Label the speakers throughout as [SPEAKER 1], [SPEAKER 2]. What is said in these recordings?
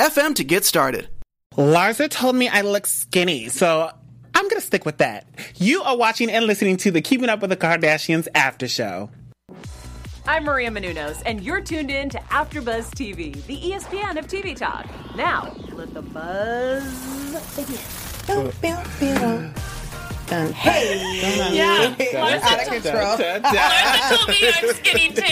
[SPEAKER 1] FM to get started.
[SPEAKER 2] Larsa told me I look skinny, so I'm gonna stick with that. You are watching and listening to the Keeping Up with the Kardashians after show.
[SPEAKER 3] I'm Maria Menounos, and you're tuned in to AfterBuzz TV, the ESPN of TV talk. Now, let the buzz begin.
[SPEAKER 4] Hey,
[SPEAKER 5] Yeah,
[SPEAKER 4] That's out of control.
[SPEAKER 5] Larsa told me I'm skinny too.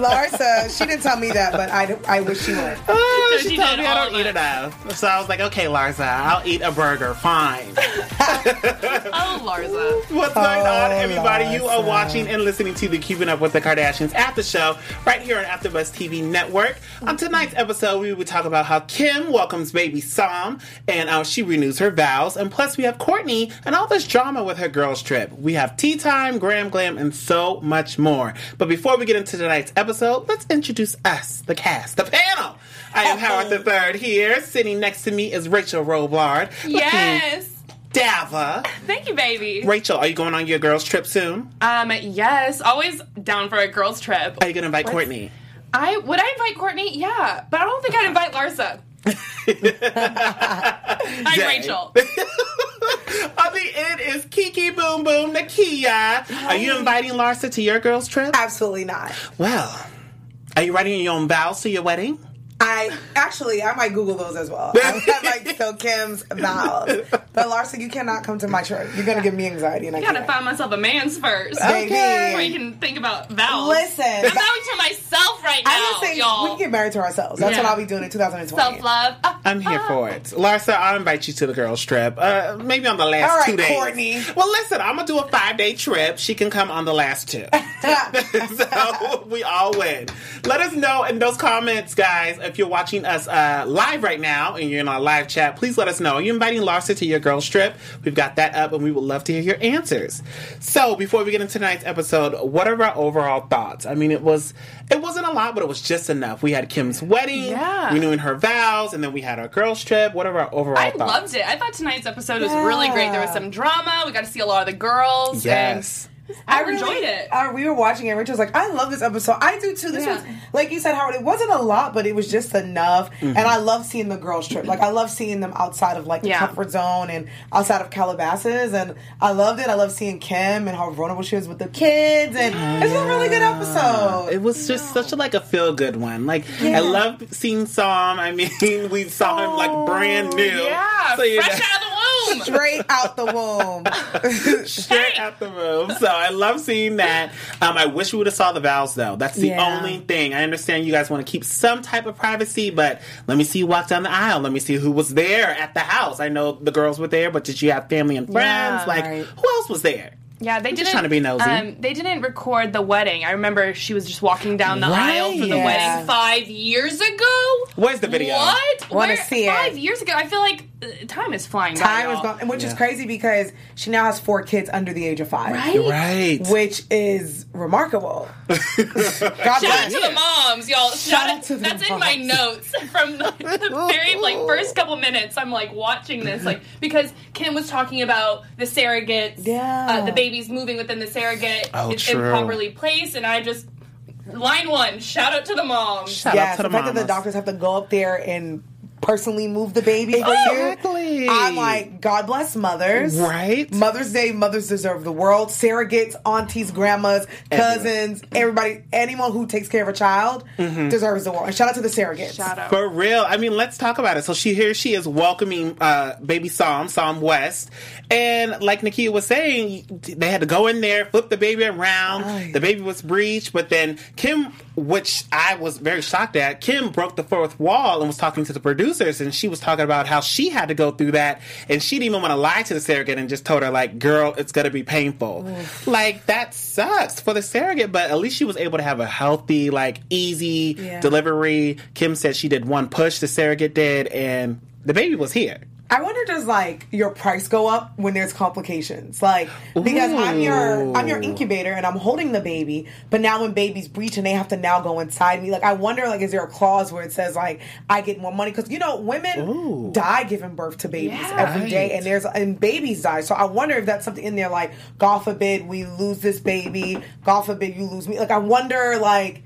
[SPEAKER 4] Larsa, she didn't tell me that, but I, I wish she would.
[SPEAKER 2] Oh, she
[SPEAKER 5] she
[SPEAKER 2] told me I don't eat
[SPEAKER 5] it.
[SPEAKER 2] enough. So I was like, okay, Larsa, I'll eat a burger. Fine.
[SPEAKER 5] Oh, Larsa.
[SPEAKER 2] What's going oh, on,
[SPEAKER 4] Oh,
[SPEAKER 2] everybody? You are watching and listening to the Keeping Up with the Kardashians after show right here on AfterBuzz TV Network. On tonight's episode, we will talk about how Kim welcomes baby Psalm and how she renews her vows. And plus, we have Kourtney and all this drama with her girls' trip. We have tea time, gram glam, and so much more. But before we get into tonight's episode, let's introduce us, the cast, the panel. I am Howard the Third here. Sitting next to me is Rachel Roblard.
[SPEAKER 5] Yes.
[SPEAKER 2] Dava.
[SPEAKER 5] Thank you, baby.
[SPEAKER 2] Rachel, are you going on your girls' trip soon?
[SPEAKER 5] Um, yes, always down for a girls' trip.
[SPEAKER 2] Are you gonna invite Kourtney?
[SPEAKER 5] I would I invite Kourtney? Yeah, but I don't think I'd invite Larsa. I'm Rachel.
[SPEAKER 2] On the end is Kiki Boom Boom Nakia. Are you inviting Larsa to your girls' trip?
[SPEAKER 4] Absolutely not.
[SPEAKER 2] Well, are you writing your own vows to your wedding?
[SPEAKER 4] I actually, I might Google those as well. I might so Kim's vows. But Larsa, you cannot come to my trip. You're gonna give me anxiety, and I
[SPEAKER 5] I gotta
[SPEAKER 4] can't.
[SPEAKER 5] find myself a man's first.
[SPEAKER 4] Okay,
[SPEAKER 5] Before you can think about vows.
[SPEAKER 4] Listen,
[SPEAKER 5] I'm vowing to myself right now,
[SPEAKER 4] I'm just saying we
[SPEAKER 5] y'all.
[SPEAKER 4] can get married to ourselves. That's
[SPEAKER 5] Yeah.
[SPEAKER 4] what I'll be doing in 2020.
[SPEAKER 5] Self love.
[SPEAKER 2] I'm here for it. Larsa, I'll invite you to the girls' trip. Uh, maybe on the last
[SPEAKER 4] All right,
[SPEAKER 2] two days.
[SPEAKER 4] Kourtney.
[SPEAKER 2] Well, listen, I'm gonna do a five day trip. She can come on the last two. so we all win. Let us know in those comments, guys, if you're watching us uh, live right now and you're in our live chat. Please let us know. Are you inviting Larsa to your girls' trip? We've got that up, and we would love to hear your answers. So before we get into tonight's episode, what are our overall thoughts? I mean, it was it wasn't a lot, but it was just enough. We had Kim's wedding,
[SPEAKER 5] Yeah.
[SPEAKER 2] renewing her vows, and then we had our girls' trip. What are our overall
[SPEAKER 5] I
[SPEAKER 2] thoughts?
[SPEAKER 5] loved it. I thought tonight's episode was really great. There was some drama. We got to see a lot of the girls.
[SPEAKER 2] Yes.
[SPEAKER 5] And I,
[SPEAKER 4] really-
[SPEAKER 5] enjoyed it.
[SPEAKER 4] Uh, we were watching it. Rachel's like, I love this episode. I do too. This
[SPEAKER 5] Yeah.
[SPEAKER 4] was, like you said, Howard, it wasn't a lot, but it was just enough.
[SPEAKER 2] Mm-hmm.
[SPEAKER 4] And I love seeing the girls' trip. Like, I love seeing them outside of like the
[SPEAKER 5] Yeah.
[SPEAKER 4] comfort zone and outside of Calabasas. And I loved it. I love seeing Kim and how vulnerable she was with the kids. And it's a really good episode.
[SPEAKER 2] It was just such a like a feel good one. Like I love seeing Psalm. I mean, we saw him like brand new.
[SPEAKER 5] yeah,
[SPEAKER 2] So, you
[SPEAKER 5] fresh
[SPEAKER 2] know,
[SPEAKER 5] out of the womb.
[SPEAKER 4] Straight out the womb.
[SPEAKER 2] straight out the room. So I love seeing that. Um, I wish we would have saw the vows though. That's the
[SPEAKER 4] Yeah.
[SPEAKER 2] only thing. I understand you guys want to keep some type of privacy, but let me see you walk down the aisle. Let me see who was there at the house. I know the girls were there, but did you have family and friends?
[SPEAKER 5] Yeah,
[SPEAKER 2] like
[SPEAKER 4] right.
[SPEAKER 2] who else was there?
[SPEAKER 5] Yeah, they
[SPEAKER 2] just
[SPEAKER 5] didn't.
[SPEAKER 2] trying to be nosy.
[SPEAKER 5] Um, they didn't record the wedding. I remember she was just walking down the aisle for the
[SPEAKER 4] Right.
[SPEAKER 5] wedding five years ago.
[SPEAKER 2] Where's the video?
[SPEAKER 5] What?
[SPEAKER 4] Wanna see it.
[SPEAKER 5] Five years ago. I feel like time is flying by.
[SPEAKER 4] Time is
[SPEAKER 5] y'all.
[SPEAKER 4] gone, which is crazy because she now has four kids under the age of five.
[SPEAKER 5] Right?
[SPEAKER 2] Right.
[SPEAKER 4] Which is remarkable. God
[SPEAKER 5] Shout out to the moms, y'all. Shout,
[SPEAKER 4] out
[SPEAKER 5] out
[SPEAKER 4] to the
[SPEAKER 5] That's in my notes from the, the very like first couple minutes. I'm like watching this, like because Kim was talking about the surrogates,
[SPEAKER 4] Yeah.
[SPEAKER 5] uh, the babies moving within the surrogate
[SPEAKER 2] Oh,
[SPEAKER 5] is
[SPEAKER 2] true.
[SPEAKER 5] improperly placed, and I just line one. Shout out to the moms.
[SPEAKER 2] Shout
[SPEAKER 4] Yes,
[SPEAKER 2] out to
[SPEAKER 4] the
[SPEAKER 2] the
[SPEAKER 4] fact that the doctors have to go up there and personally move the baby for
[SPEAKER 2] Exactly.
[SPEAKER 4] you. I'm like, God bless mothers.
[SPEAKER 2] Right.
[SPEAKER 4] Mother's Day, mothers deserve the world. Surrogates, aunties, grandmas, cousins, everybody, anyone who takes care of a child
[SPEAKER 2] Mm-hmm.
[SPEAKER 4] deserves the world. And shout out to the surrogates.
[SPEAKER 5] Shout out.
[SPEAKER 2] For real. I mean, let's talk about it. So she here she is welcoming uh baby Psalm, Psalm West. And like Nikia was saying, they had to go in there, flip the baby around.
[SPEAKER 4] Aye.
[SPEAKER 2] The baby was breached, but then Kim, which I was very shocked at, Kim broke the fourth wall and was talking to the producers and she was talking about how she had to go through that. And she didn't even want to lie to the surrogate and just told her, like, girl, it's going to be painful. Like, that sucks for the surrogate, but at least she was able to have a healthy, like, easy
[SPEAKER 4] Yeah.
[SPEAKER 2] delivery. Kim said she did one push, the surrogate did, and the baby was here.
[SPEAKER 4] I wonder does like your price go up when there's complications? Like because I'm your I'm your incubator and I'm holding the baby, but now when babies breach and they have to now go inside me, like I wonder like is there a clause where it says like I get more money because you know women
[SPEAKER 2] Ooh.
[SPEAKER 4] die giving birth to babies
[SPEAKER 5] Yeah.
[SPEAKER 4] every day
[SPEAKER 2] Right.
[SPEAKER 4] and there's and babies die. So I wonder if that's something in there like God forbid we lose this baby, God forbid you lose me. Like I wonder like.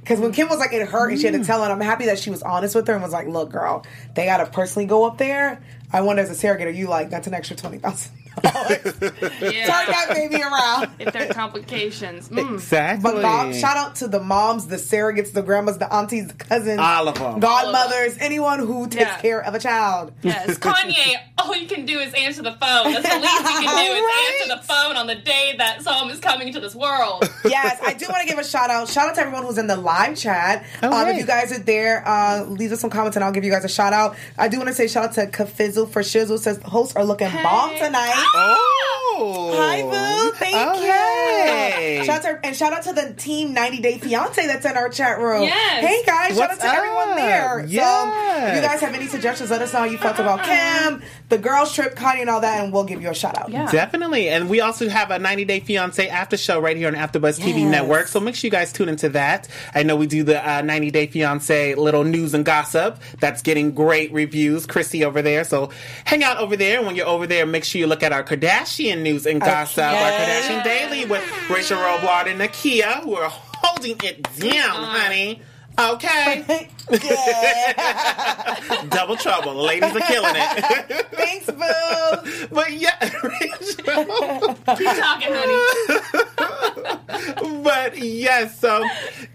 [SPEAKER 4] Because when Kim was like, it hurt and she had to mm. tell her, and I'm happy that she was honest with her and was like, look, girl, they got to personally go up there. I wonder as a surrogate, are you like, that's an extra $20,000? Turn that baby around.
[SPEAKER 5] if there are complications. Mm.
[SPEAKER 2] Exactly.
[SPEAKER 4] But mom, shout out to the moms, the surrogates, the grandmas, the aunties, the cousins,
[SPEAKER 2] All of them,
[SPEAKER 4] godmothers, anyone who takes
[SPEAKER 5] Yeah.
[SPEAKER 4] care of a child.
[SPEAKER 5] Yes, Kanye, all you can do is answer the phone. That's the least you can do is answer the phone on the day that Psalm is coming into this world.
[SPEAKER 4] yes, I do want to give a shout out. Shout out to everyone who's in the live chat. Um,
[SPEAKER 2] Okay.
[SPEAKER 4] if you guys are there, uh, leave us some comments and I'll give you guys a shout out. I do want to say shout out to Kafizzle for Shizzle. Says the hosts are looking bomb tonight.
[SPEAKER 2] Oh.
[SPEAKER 4] Hi, boo. Thank
[SPEAKER 2] Okay.
[SPEAKER 4] you. Shout out to, and shout out to the team 90 Day Fiance that's in our chat room.
[SPEAKER 5] Yes.
[SPEAKER 4] Hey, guys. Shout out to everyone
[SPEAKER 2] up?
[SPEAKER 4] there. So, if you guys have any suggestions, let us know how you felt about Kim, the girls' trip, Connie, and all that, and we'll give you a shout out.
[SPEAKER 5] Yeah.
[SPEAKER 2] Definitely. And we also have a 90 Day Fiance after show right here on AfterBuzz TV Network. So make sure you guys tune into that. I know we do the uh, 90 Day Fiance little news and gossip. That's getting great reviews. Chrissy over there. So hang out over there. When you're over there, make sure you look at our Kardashian news and gossip. Our. Kardashian Daily with Rachel Roblard and Nakia We're holding it down, uh-huh. honey. Okay. Double trouble. Ladies are killing it.
[SPEAKER 4] Thanks, boo.
[SPEAKER 2] but yeah, Rachel.
[SPEAKER 5] Keep talking, honey.
[SPEAKER 2] but yes, so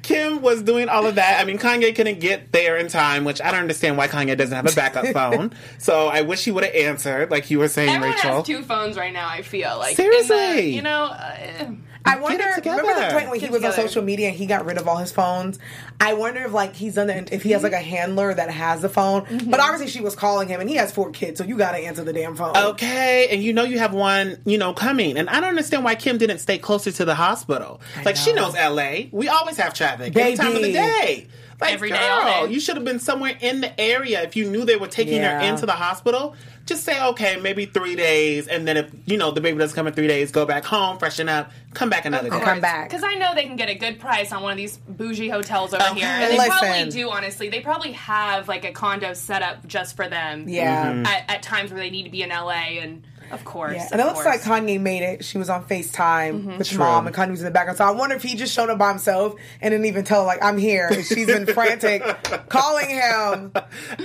[SPEAKER 2] Kim was doing all of that. I mean, Kanye couldn't get there in time, which I don't understand why Kanye doesn't have a backup phone. So I wish he would have answered, like you were saying,
[SPEAKER 5] Everyone
[SPEAKER 2] Rachel.
[SPEAKER 5] has two phones right now. I feel like
[SPEAKER 2] Seriously.
[SPEAKER 5] The- you know, uh,
[SPEAKER 4] I wonder.
[SPEAKER 2] it.
[SPEAKER 4] Remember the point when he
[SPEAKER 5] Get
[SPEAKER 4] was on social media and he got rid of all his phones? I wonder if like he's done that. If he has like a handler that has the phone,
[SPEAKER 5] Mm-hmm.
[SPEAKER 4] but obviously she was calling him and he has four kids, so you got to answer the damn phone.
[SPEAKER 2] Okay, and you know you have one, you know, coming, and I don't understand why Kim didn't stay closer to the hospital. like she knows L.A. We always have traffic any time of the day. Like,
[SPEAKER 5] Every
[SPEAKER 2] girl,
[SPEAKER 5] day, all day.
[SPEAKER 2] you should have been somewhere in the area if you knew they were taking her into the hospital. Just say, okay, maybe three days, and then if you know the baby doesn't come in three days, go back home, freshen up, come back another day.
[SPEAKER 4] Come back.
[SPEAKER 5] Because I know they can get a good price on one of these bougie hotels over
[SPEAKER 2] Okay.
[SPEAKER 5] here. And they
[SPEAKER 4] Listen.
[SPEAKER 5] probably do, honestly. They probably have like a condo set up just for them.
[SPEAKER 4] Yeah.
[SPEAKER 2] Mm-hmm.
[SPEAKER 5] At, at times where they need to be in LA. And of course.
[SPEAKER 4] Yeah,
[SPEAKER 5] of
[SPEAKER 4] and it looks
[SPEAKER 5] course.
[SPEAKER 4] like Kanye made it. She was on FaceTime
[SPEAKER 5] Mm-hmm.
[SPEAKER 4] with
[SPEAKER 2] True.
[SPEAKER 4] mom, and Kanye was in the background. So I wonder if he just showed up by himself and didn't even tell like, I'm here. And she's been frantic, calling him.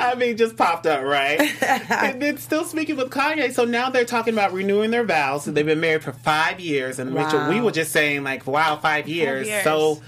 [SPEAKER 2] I mean, just popped up, right? and then still speaking with Kanye, so now they're talking about renewing their vows. They've been married for five years, and Rachel, we were just saying like, wow, five years.
[SPEAKER 5] years.
[SPEAKER 2] So.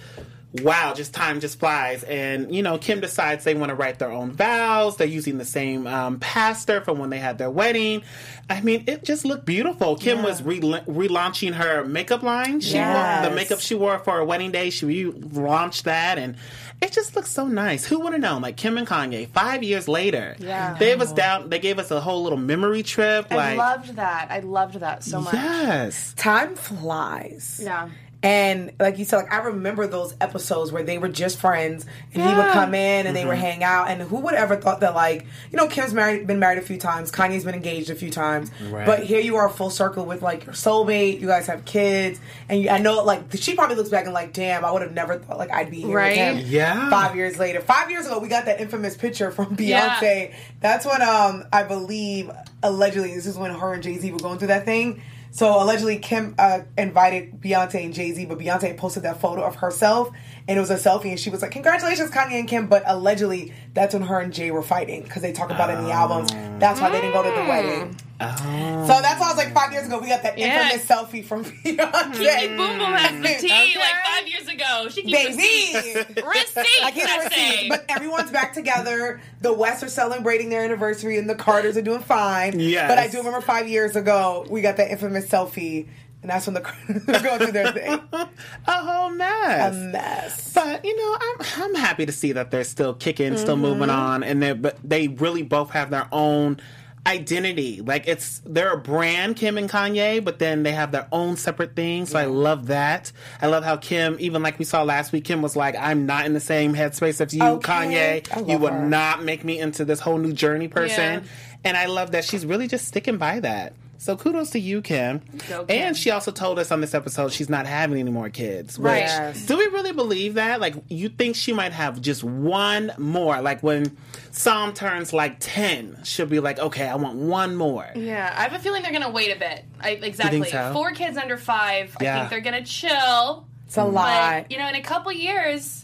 [SPEAKER 2] Wow, just time just flies. And, you know, Kim decides they want to write their own vows. They're using the same um, pastor from when they had their wedding. I mean, it just looked beautiful. Kim was re- relaunching her makeup line. She wore the makeup she wore for her wedding day. She relaunched that, and it just looks so nice. Who would have known? Like Kim and Kanye, five years later,
[SPEAKER 5] Yeah.
[SPEAKER 2] they gave us down. They gave us a whole little memory trip.
[SPEAKER 5] I
[SPEAKER 2] like,
[SPEAKER 5] loved that. I loved that so much.
[SPEAKER 2] yes,
[SPEAKER 4] Time flies.
[SPEAKER 5] Yeah.
[SPEAKER 4] And like you said, like I remember those episodes where they were just friends, and he would come in and they would hang out. And who would ever thought that like you know Kim's married, been married a few times, Kanye's been engaged a few times,
[SPEAKER 2] Right.
[SPEAKER 4] but here you are full circle with like your soulmate. You guys have kids, and you, I know like she probably looks back and like, damn, I would have never thought like I'd be here
[SPEAKER 5] Right.
[SPEAKER 4] with him.
[SPEAKER 2] Yeah.
[SPEAKER 4] Five years later, five years ago, we got that infamous picture from
[SPEAKER 5] Yeah.
[SPEAKER 4] Beyonce. That's when um I believe allegedly this is when her and Jay Z were going through that thing. So allegedly, Kim uh, invited Beyonce and Jay Z, but Beyonce posted that photo of herself, and it was a selfie, and she was like, "Congratulations, Kanye and Kim." But allegedly, that's when her and Jay were fighting because they talk about it in the albums. That's why they didn't go to the wedding.
[SPEAKER 2] Oh.
[SPEAKER 4] So that's why I was like five years ago. We got that
[SPEAKER 5] Yeah.
[SPEAKER 4] infamous selfie from Beyonce.
[SPEAKER 5] Kiki Boom Boom has the tea
[SPEAKER 4] Okay.
[SPEAKER 5] like five years ago. She keeps
[SPEAKER 4] Baby.
[SPEAKER 5] receipts. Receipts,
[SPEAKER 4] I can't
[SPEAKER 5] I
[SPEAKER 4] receipts,
[SPEAKER 5] say.
[SPEAKER 4] but everyone's back together. The West are celebrating their anniversary, and the Carters are doing fine.
[SPEAKER 2] Yes.
[SPEAKER 4] But I do remember five years ago, we got that infamous selfie, and that's when the Carters were going through their thing.
[SPEAKER 2] a whole mess.
[SPEAKER 4] A mess.
[SPEAKER 2] But you know, I'm I'm happy to see that they're still kicking, still moving
[SPEAKER 4] Mm-hmm.
[SPEAKER 2] on, and they but they really both have their own identity. Like it's they're a brand, Kim and Kanye, but then they have their own separate thing. So I love that. I love how Kim, even like we saw last week, Kim was like, "I'm not in the same headspace as you,
[SPEAKER 4] Okay.
[SPEAKER 2] Kanye. You would
[SPEAKER 4] her.
[SPEAKER 2] not make me into this whole new journey person."
[SPEAKER 5] Yeah.
[SPEAKER 2] And I love that she's really just sticking by that. So kudos to you, Kim.
[SPEAKER 5] Go, Kim.
[SPEAKER 2] And she also told us on this episode she's not having any more kids. Which,
[SPEAKER 5] Right.
[SPEAKER 4] Yes.
[SPEAKER 2] Do we really believe that? Like, you think she might have just one more? Like when Psalm turns like ten, she'll be like, "Okay, I want one more."
[SPEAKER 5] Yeah, I have a feeling they're gonna wait a bit. I, exactly.
[SPEAKER 2] so?
[SPEAKER 5] Four kids under five.
[SPEAKER 2] Yeah.
[SPEAKER 5] I think they're gonna chill.
[SPEAKER 4] It's a lot.
[SPEAKER 5] But you know, in a couple years,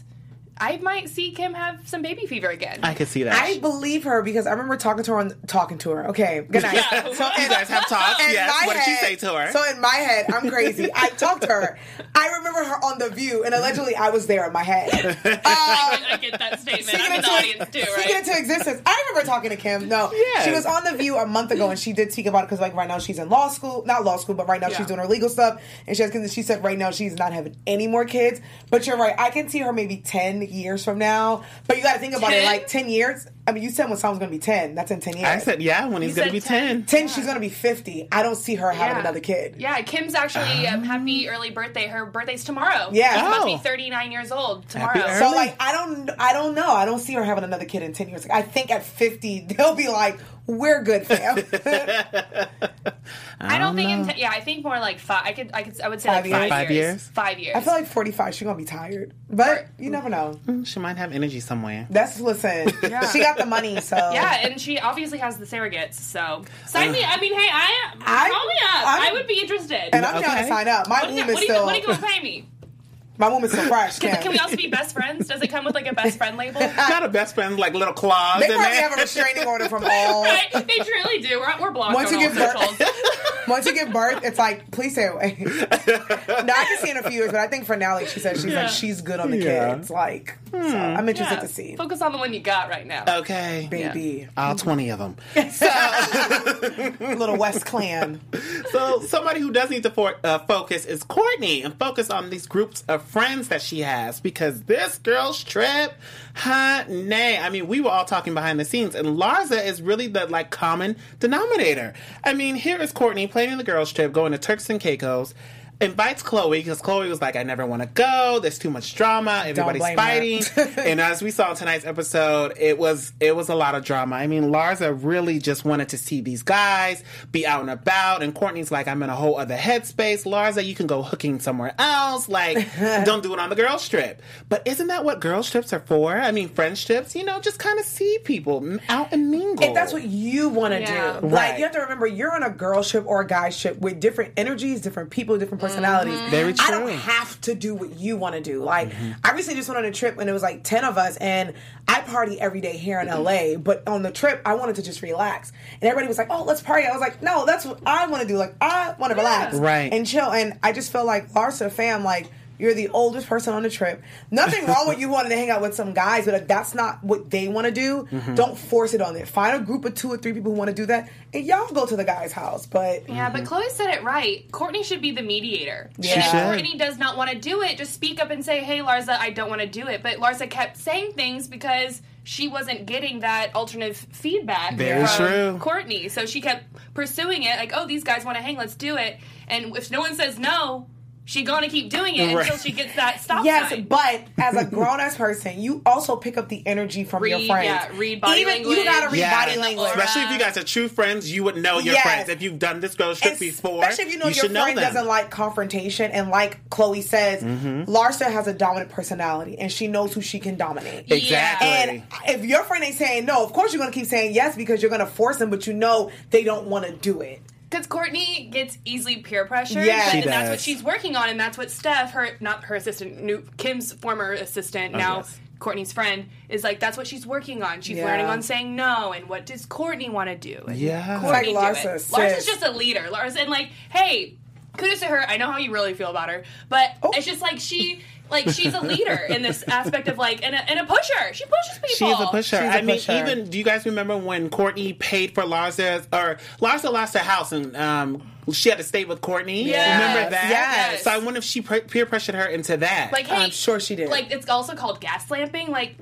[SPEAKER 5] I might see Kim have some baby fever again.
[SPEAKER 2] I could see that.
[SPEAKER 4] I believe her because I remember talking to her on talking to her. Okay, good night.
[SPEAKER 5] Yeah.
[SPEAKER 4] So
[SPEAKER 2] you guys have talked.
[SPEAKER 4] in
[SPEAKER 2] Yes.
[SPEAKER 4] my
[SPEAKER 2] What did she say to her?
[SPEAKER 4] So in my head, I'm crazy. I talked to her. I remember her on The View, and allegedly I was there in my head. Um,
[SPEAKER 5] I get that statement.
[SPEAKER 4] Speaking
[SPEAKER 5] I'm in the
[SPEAKER 4] into,
[SPEAKER 5] audience too,
[SPEAKER 4] speaking
[SPEAKER 5] right?
[SPEAKER 4] into existence, I remember talking to Kim. No,
[SPEAKER 2] Yes.
[SPEAKER 4] she was on the View a month ago, and she did speak about it because, like, right now she's in law school, not law school, but right now
[SPEAKER 5] Yeah.
[SPEAKER 4] she's doing her legal stuff, and she has. She said right now she's not having any more kids. But you're right, I can see her maybe ten years from now. But you got to think about it like ten years. I mean, you said when someone's going to be ten. That's in ten years.
[SPEAKER 2] I said, yeah, when he's going to be
[SPEAKER 5] said 10.
[SPEAKER 2] 10.
[SPEAKER 4] 10 she's gonna be 50 i don't see her having
[SPEAKER 5] Yeah.
[SPEAKER 4] another kid
[SPEAKER 5] Yeah, Kim's actually um, happy early birthday. Her birthday's tomorrow.
[SPEAKER 4] Yeah.
[SPEAKER 5] She's about to
[SPEAKER 2] Oh.
[SPEAKER 5] be 39 years old tomorrow.
[SPEAKER 4] So like i don't i don't know i don't see her having another kid in 10 years i think at 50 they'll be like we're good fam
[SPEAKER 5] I don't think. In
[SPEAKER 2] know.
[SPEAKER 5] t- yeah, I think more like five. I could. I could. I would say
[SPEAKER 4] Five
[SPEAKER 5] like five,
[SPEAKER 4] years?
[SPEAKER 2] Five years?
[SPEAKER 5] Five years.
[SPEAKER 4] i feel like 45 she's gonna be tired but you never know
[SPEAKER 2] She might have energy somewhere.
[SPEAKER 4] that's listen she got the money so
[SPEAKER 5] Yeah, and she obviously has the surrogates. So sign me. I mean, hey, I,
[SPEAKER 4] I-
[SPEAKER 5] call me up.
[SPEAKER 4] I'm-
[SPEAKER 5] I would be interested.
[SPEAKER 4] and i'm down
[SPEAKER 2] Okay.
[SPEAKER 4] to sign up my
[SPEAKER 5] what, are you,
[SPEAKER 4] womb is
[SPEAKER 5] what, are you,
[SPEAKER 4] still
[SPEAKER 5] what are you gonna pay me?
[SPEAKER 4] My womb is still fresh
[SPEAKER 5] Can, can we also be best friends? Does it come with like a best friend label?
[SPEAKER 2] Not a best friend, like little claws
[SPEAKER 4] they
[SPEAKER 2] in
[SPEAKER 4] probably have a restraining order from all
[SPEAKER 5] right? They truly do. We're, we're blocked
[SPEAKER 4] Once
[SPEAKER 5] on
[SPEAKER 4] you
[SPEAKER 5] all
[SPEAKER 4] give birth- Once you give birth, it's like, please stay away. now I can see in a few years, but I think for now, like she said, she's
[SPEAKER 5] Yeah.
[SPEAKER 4] like she's good on the
[SPEAKER 2] Yeah.
[SPEAKER 4] kids. Like, so I'm interested
[SPEAKER 5] Yeah.
[SPEAKER 4] to see.
[SPEAKER 5] Focus on the one you got right now.
[SPEAKER 2] okay.
[SPEAKER 4] Baby,
[SPEAKER 2] All 20 of them.
[SPEAKER 4] little West Clan.
[SPEAKER 2] So somebody who does need to for, uh, focus is Kourtney and focus on these groups of friends that she has because this girl's trip, honey. I mean, we were all talking behind the scenes, and Larsa is really the like common denominator. I mean, here is Kourtney planning the girls' trip, going to Turks and Caicos. Invites Khloé because Khloé was like, I never want to go. There's too much drama. Everybody's
[SPEAKER 4] blame
[SPEAKER 2] fighting.
[SPEAKER 4] her.
[SPEAKER 2] and as we saw tonight's episode, it was it was a lot of drama. I mean, Larsa really just wanted to see these guys be out and about, and Kourtney's like, I'm in a whole other headspace. Larsa, you can go hooking somewhere else. Like, don't do it on the girl strip. But isn't that what girl strips are for? I mean, friends trips. You know, just kind of see people out and mingle.
[SPEAKER 4] If that's what you want to
[SPEAKER 5] Yeah.
[SPEAKER 4] do,
[SPEAKER 2] Right.
[SPEAKER 4] like you have to remember, you're on a girl ship or a guy ship with different energies, different people, different personalities. Mm-hmm.
[SPEAKER 2] Very
[SPEAKER 4] I don't have to do what you want to do. Mm-hmm. Like I recently just went on a trip and it was like ten of us, and I party every day here in LA. But on the trip, I wanted to just relax, and everybody was like, "Oh, let's party." I was like, "No, that's what I want to do. Like I want to relax,
[SPEAKER 2] Right.
[SPEAKER 4] and chill." And I just felt like Larsa fam, like. You're the oldest person on the trip. Nothing wrong with you wanting to hang out with some guys, but if that's not what they want to do,
[SPEAKER 2] Mm-hmm.
[SPEAKER 4] don't force it on them. Find a group of two or three people who want to do that, and y'all go to the guy's house. But
[SPEAKER 5] Yeah, but Khloé said it right. Kourtney should be the mediator.
[SPEAKER 4] She
[SPEAKER 5] and if
[SPEAKER 2] should.
[SPEAKER 5] Kourtney does not want to do it, just speak up and say, "Hey, Larsa, I don't want to do it." But Larsa kept saying things because she wasn't getting that alternative feedback
[SPEAKER 2] Very
[SPEAKER 5] from
[SPEAKER 2] true.
[SPEAKER 5] Kourtney. So she kept pursuing it, like, "Oh, these guys want to hang, let's do it." And if no one says no, she gonna keep doing it
[SPEAKER 2] Right.
[SPEAKER 5] until she gets that stop
[SPEAKER 4] Yes,
[SPEAKER 5] sign.
[SPEAKER 4] but as a grown ass person, you also pick up the energy from your friends.
[SPEAKER 5] yeah, read body
[SPEAKER 4] Even you gotta read
[SPEAKER 2] Yeah.
[SPEAKER 4] body language.
[SPEAKER 2] Especially if you guys are true friends, you would know your
[SPEAKER 4] Yes.
[SPEAKER 2] friends. If you've done this girls trip before,
[SPEAKER 4] Especially if you know your
[SPEAKER 2] should know
[SPEAKER 4] friend.
[SPEAKER 2] Mm-hmm.
[SPEAKER 4] doesn't like confrontation, and like Khloé says, Larsa has a dominant personality, and she knows who she can dominate.
[SPEAKER 2] Exactly.
[SPEAKER 4] And if your friend ain't saying no, of course you're gonna keep saying yes because you're gonna force them, but you know they don't want to do it.
[SPEAKER 5] Because Kourtney gets easily peer pressured, but-
[SPEAKER 4] She
[SPEAKER 5] and that's what she's working on, and that's what Steph, her not her assistant, new Kim's former assistant, oh, now
[SPEAKER 2] Oh, yes.
[SPEAKER 5] Kourtney's friend, is like that's what she's working on. She's
[SPEAKER 4] Yeah.
[SPEAKER 5] learning on saying no, and what does Kourtney want to do? And
[SPEAKER 2] Yeah.
[SPEAKER 5] Kourtney
[SPEAKER 4] Like Larsa
[SPEAKER 5] it.
[SPEAKER 4] says.
[SPEAKER 5] Larsa's just a leader. Larsa, and like, hey, kudos to her. I know how you really feel about her, but
[SPEAKER 4] Oh.
[SPEAKER 5] it's just like she. Like she's a leader in this aspect of like and a, and a pusher. She pushes people.
[SPEAKER 2] She is a pusher.
[SPEAKER 4] She's a
[SPEAKER 2] I mean,
[SPEAKER 4] pusher.
[SPEAKER 2] even do you guys remember when Kourtney paid for Larsa or Larsa lost her house and um, she had to stay with Kourtney?
[SPEAKER 5] Yes.
[SPEAKER 2] Remember that?
[SPEAKER 4] Yes.
[SPEAKER 2] So I wonder if she peer pressured her into that.
[SPEAKER 5] Like, hey,
[SPEAKER 4] I'm sure she did.
[SPEAKER 5] Like, it's also called gas lamping. Like,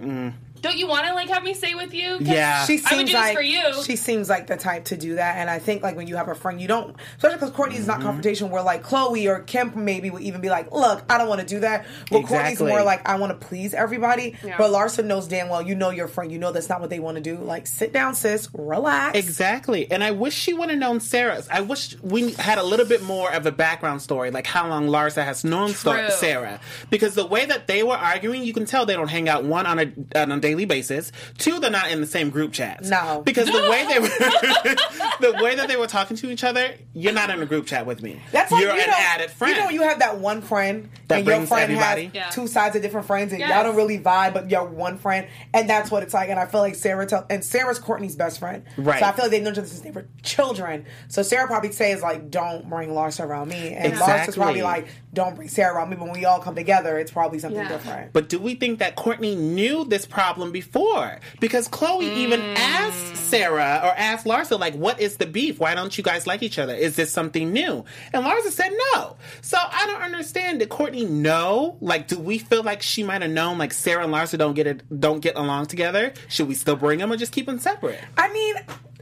[SPEAKER 5] don't you want to like have me stay with you? 'Cause
[SPEAKER 2] Yeah.
[SPEAKER 4] She
[SPEAKER 5] I would
[SPEAKER 4] seems
[SPEAKER 5] do this
[SPEAKER 4] like
[SPEAKER 5] for you.
[SPEAKER 4] she seems like the type to do that, and I think like when you have a friend, you don't, especially because Kourtney's
[SPEAKER 2] Mm-hmm.
[SPEAKER 4] not confrontation. Where like Khloé or Kim maybe would even be like, "Look, I don't want to do that," but
[SPEAKER 2] Kourtney's
[SPEAKER 4] more like, "I want to please everybody."
[SPEAKER 5] Yeah.
[SPEAKER 4] But Larsa knows damn well, you know your friend, you know that's not what they want to do. Like, sit down, sis, relax.
[SPEAKER 2] Exactly. And I wish she would have known Sarah's. I wish we had a little bit more of a background story, like how long Larsa has known
[SPEAKER 5] True.
[SPEAKER 2] Sarah. Because the way that they were arguing, you can tell they don't hang out, one, on a, on a daily basis, two, they're not in the same group chats.
[SPEAKER 4] No.
[SPEAKER 2] Because the way they were, the way that they were talking to each other, you're not in a group chat with me.
[SPEAKER 4] That's like
[SPEAKER 2] you're
[SPEAKER 4] you
[SPEAKER 2] an
[SPEAKER 4] know,
[SPEAKER 2] added friend.
[SPEAKER 4] You know, you have that one friend,
[SPEAKER 2] That
[SPEAKER 4] and your friend
[SPEAKER 2] everybody.
[SPEAKER 4] has
[SPEAKER 5] Yeah.
[SPEAKER 4] two sides of different friends, and
[SPEAKER 5] Yes.
[SPEAKER 4] y'all don't really vibe, but you're one friend, and that's what it's like. And I feel like Sarah tell, and Sarah's Kourtney's best friend,
[SPEAKER 2] Right.
[SPEAKER 4] So I feel like they've known each other since they were children. So Sarah probably says like, "Don't bring Larsa around me," and Larsa's
[SPEAKER 2] Exactly.
[SPEAKER 4] probably like, "Don't bring Sarah around me." But when we all come together, it's probably something
[SPEAKER 5] Yeah.
[SPEAKER 4] different.
[SPEAKER 2] But do we think that Kourtney knew this problem before? Because Khloé even hmm. asked Sarah or asked Larsa, like, what is the beef? Why don't you guys like each other? Is this something new? And Larsa said no. So I don't understand. Did Kourtney know? Like, do we feel like she might have known, like, Sarah and Larsa don't get it, don't get along together? Should we still bring them or just keep them separate?
[SPEAKER 4] I mean,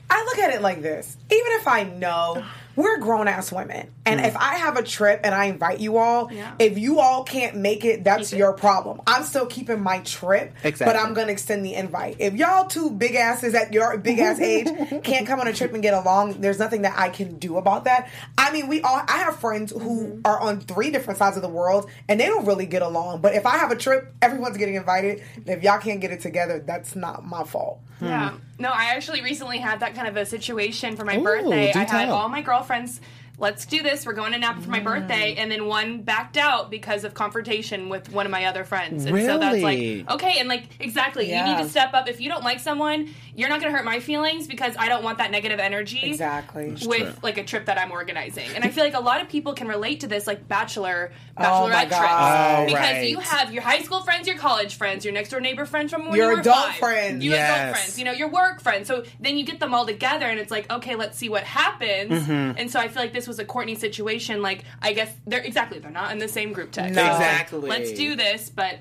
[SPEAKER 4] I look at it like this. Even if I know we're grown ass women, and if mm. I have a trip and I invite you all,
[SPEAKER 5] Yeah.
[SPEAKER 4] if you all can't make it, that's
[SPEAKER 5] Keep it.
[SPEAKER 4] your problem. I'm still keeping my trip,
[SPEAKER 2] Exactly.
[SPEAKER 4] but I'm gonna extend the invite. If y'all two big asses at your big ass age can't come on a trip and get along, there's nothing that I can do about that. I mean, we all. I have friends who mm-hmm. are on three different sides of the world, and they don't really get along. But if I have a trip, everyone's getting invited. And if y'all can't get it together, that's not my fault.
[SPEAKER 5] Yeah. Hmm. No, I actually recently had that kind of a situation for my
[SPEAKER 2] Ooh,
[SPEAKER 5] birthday.
[SPEAKER 2] do
[SPEAKER 5] I had all my girlfriends. Let's do this. We're going to Napa for my birthday, and then one backed out because of confrontation with one of my other friends. And so that's
[SPEAKER 2] Really?
[SPEAKER 5] like okay, and like exactly, you need to step up. If you don't like someone, you're not going to hurt my feelings because I don't want that negative energy.
[SPEAKER 4] Exactly.
[SPEAKER 5] With
[SPEAKER 2] true.
[SPEAKER 5] like a trip that I'm organizing, and I feel like a lot of people can relate to this, like bachelor,
[SPEAKER 4] Oh
[SPEAKER 5] bachelorette
[SPEAKER 4] my
[SPEAKER 5] trips,
[SPEAKER 2] Oh,
[SPEAKER 5] because
[SPEAKER 2] right.
[SPEAKER 5] you have your high school friends, your college friends, your next door neighbor friends from when
[SPEAKER 4] Your
[SPEAKER 5] you were
[SPEAKER 4] adult
[SPEAKER 5] five,
[SPEAKER 4] friends.
[SPEAKER 5] you adult
[SPEAKER 2] Yes.
[SPEAKER 5] friends, you know, your work friends. So then you get them all together, and it's like, okay, let's see what happens.
[SPEAKER 2] Mm-hmm.
[SPEAKER 5] And so I feel like this was a Kourtney situation. Like, I guess they're exactly they're not in the same group text.
[SPEAKER 4] No.
[SPEAKER 5] So
[SPEAKER 2] Exactly.
[SPEAKER 5] Let's do this, but.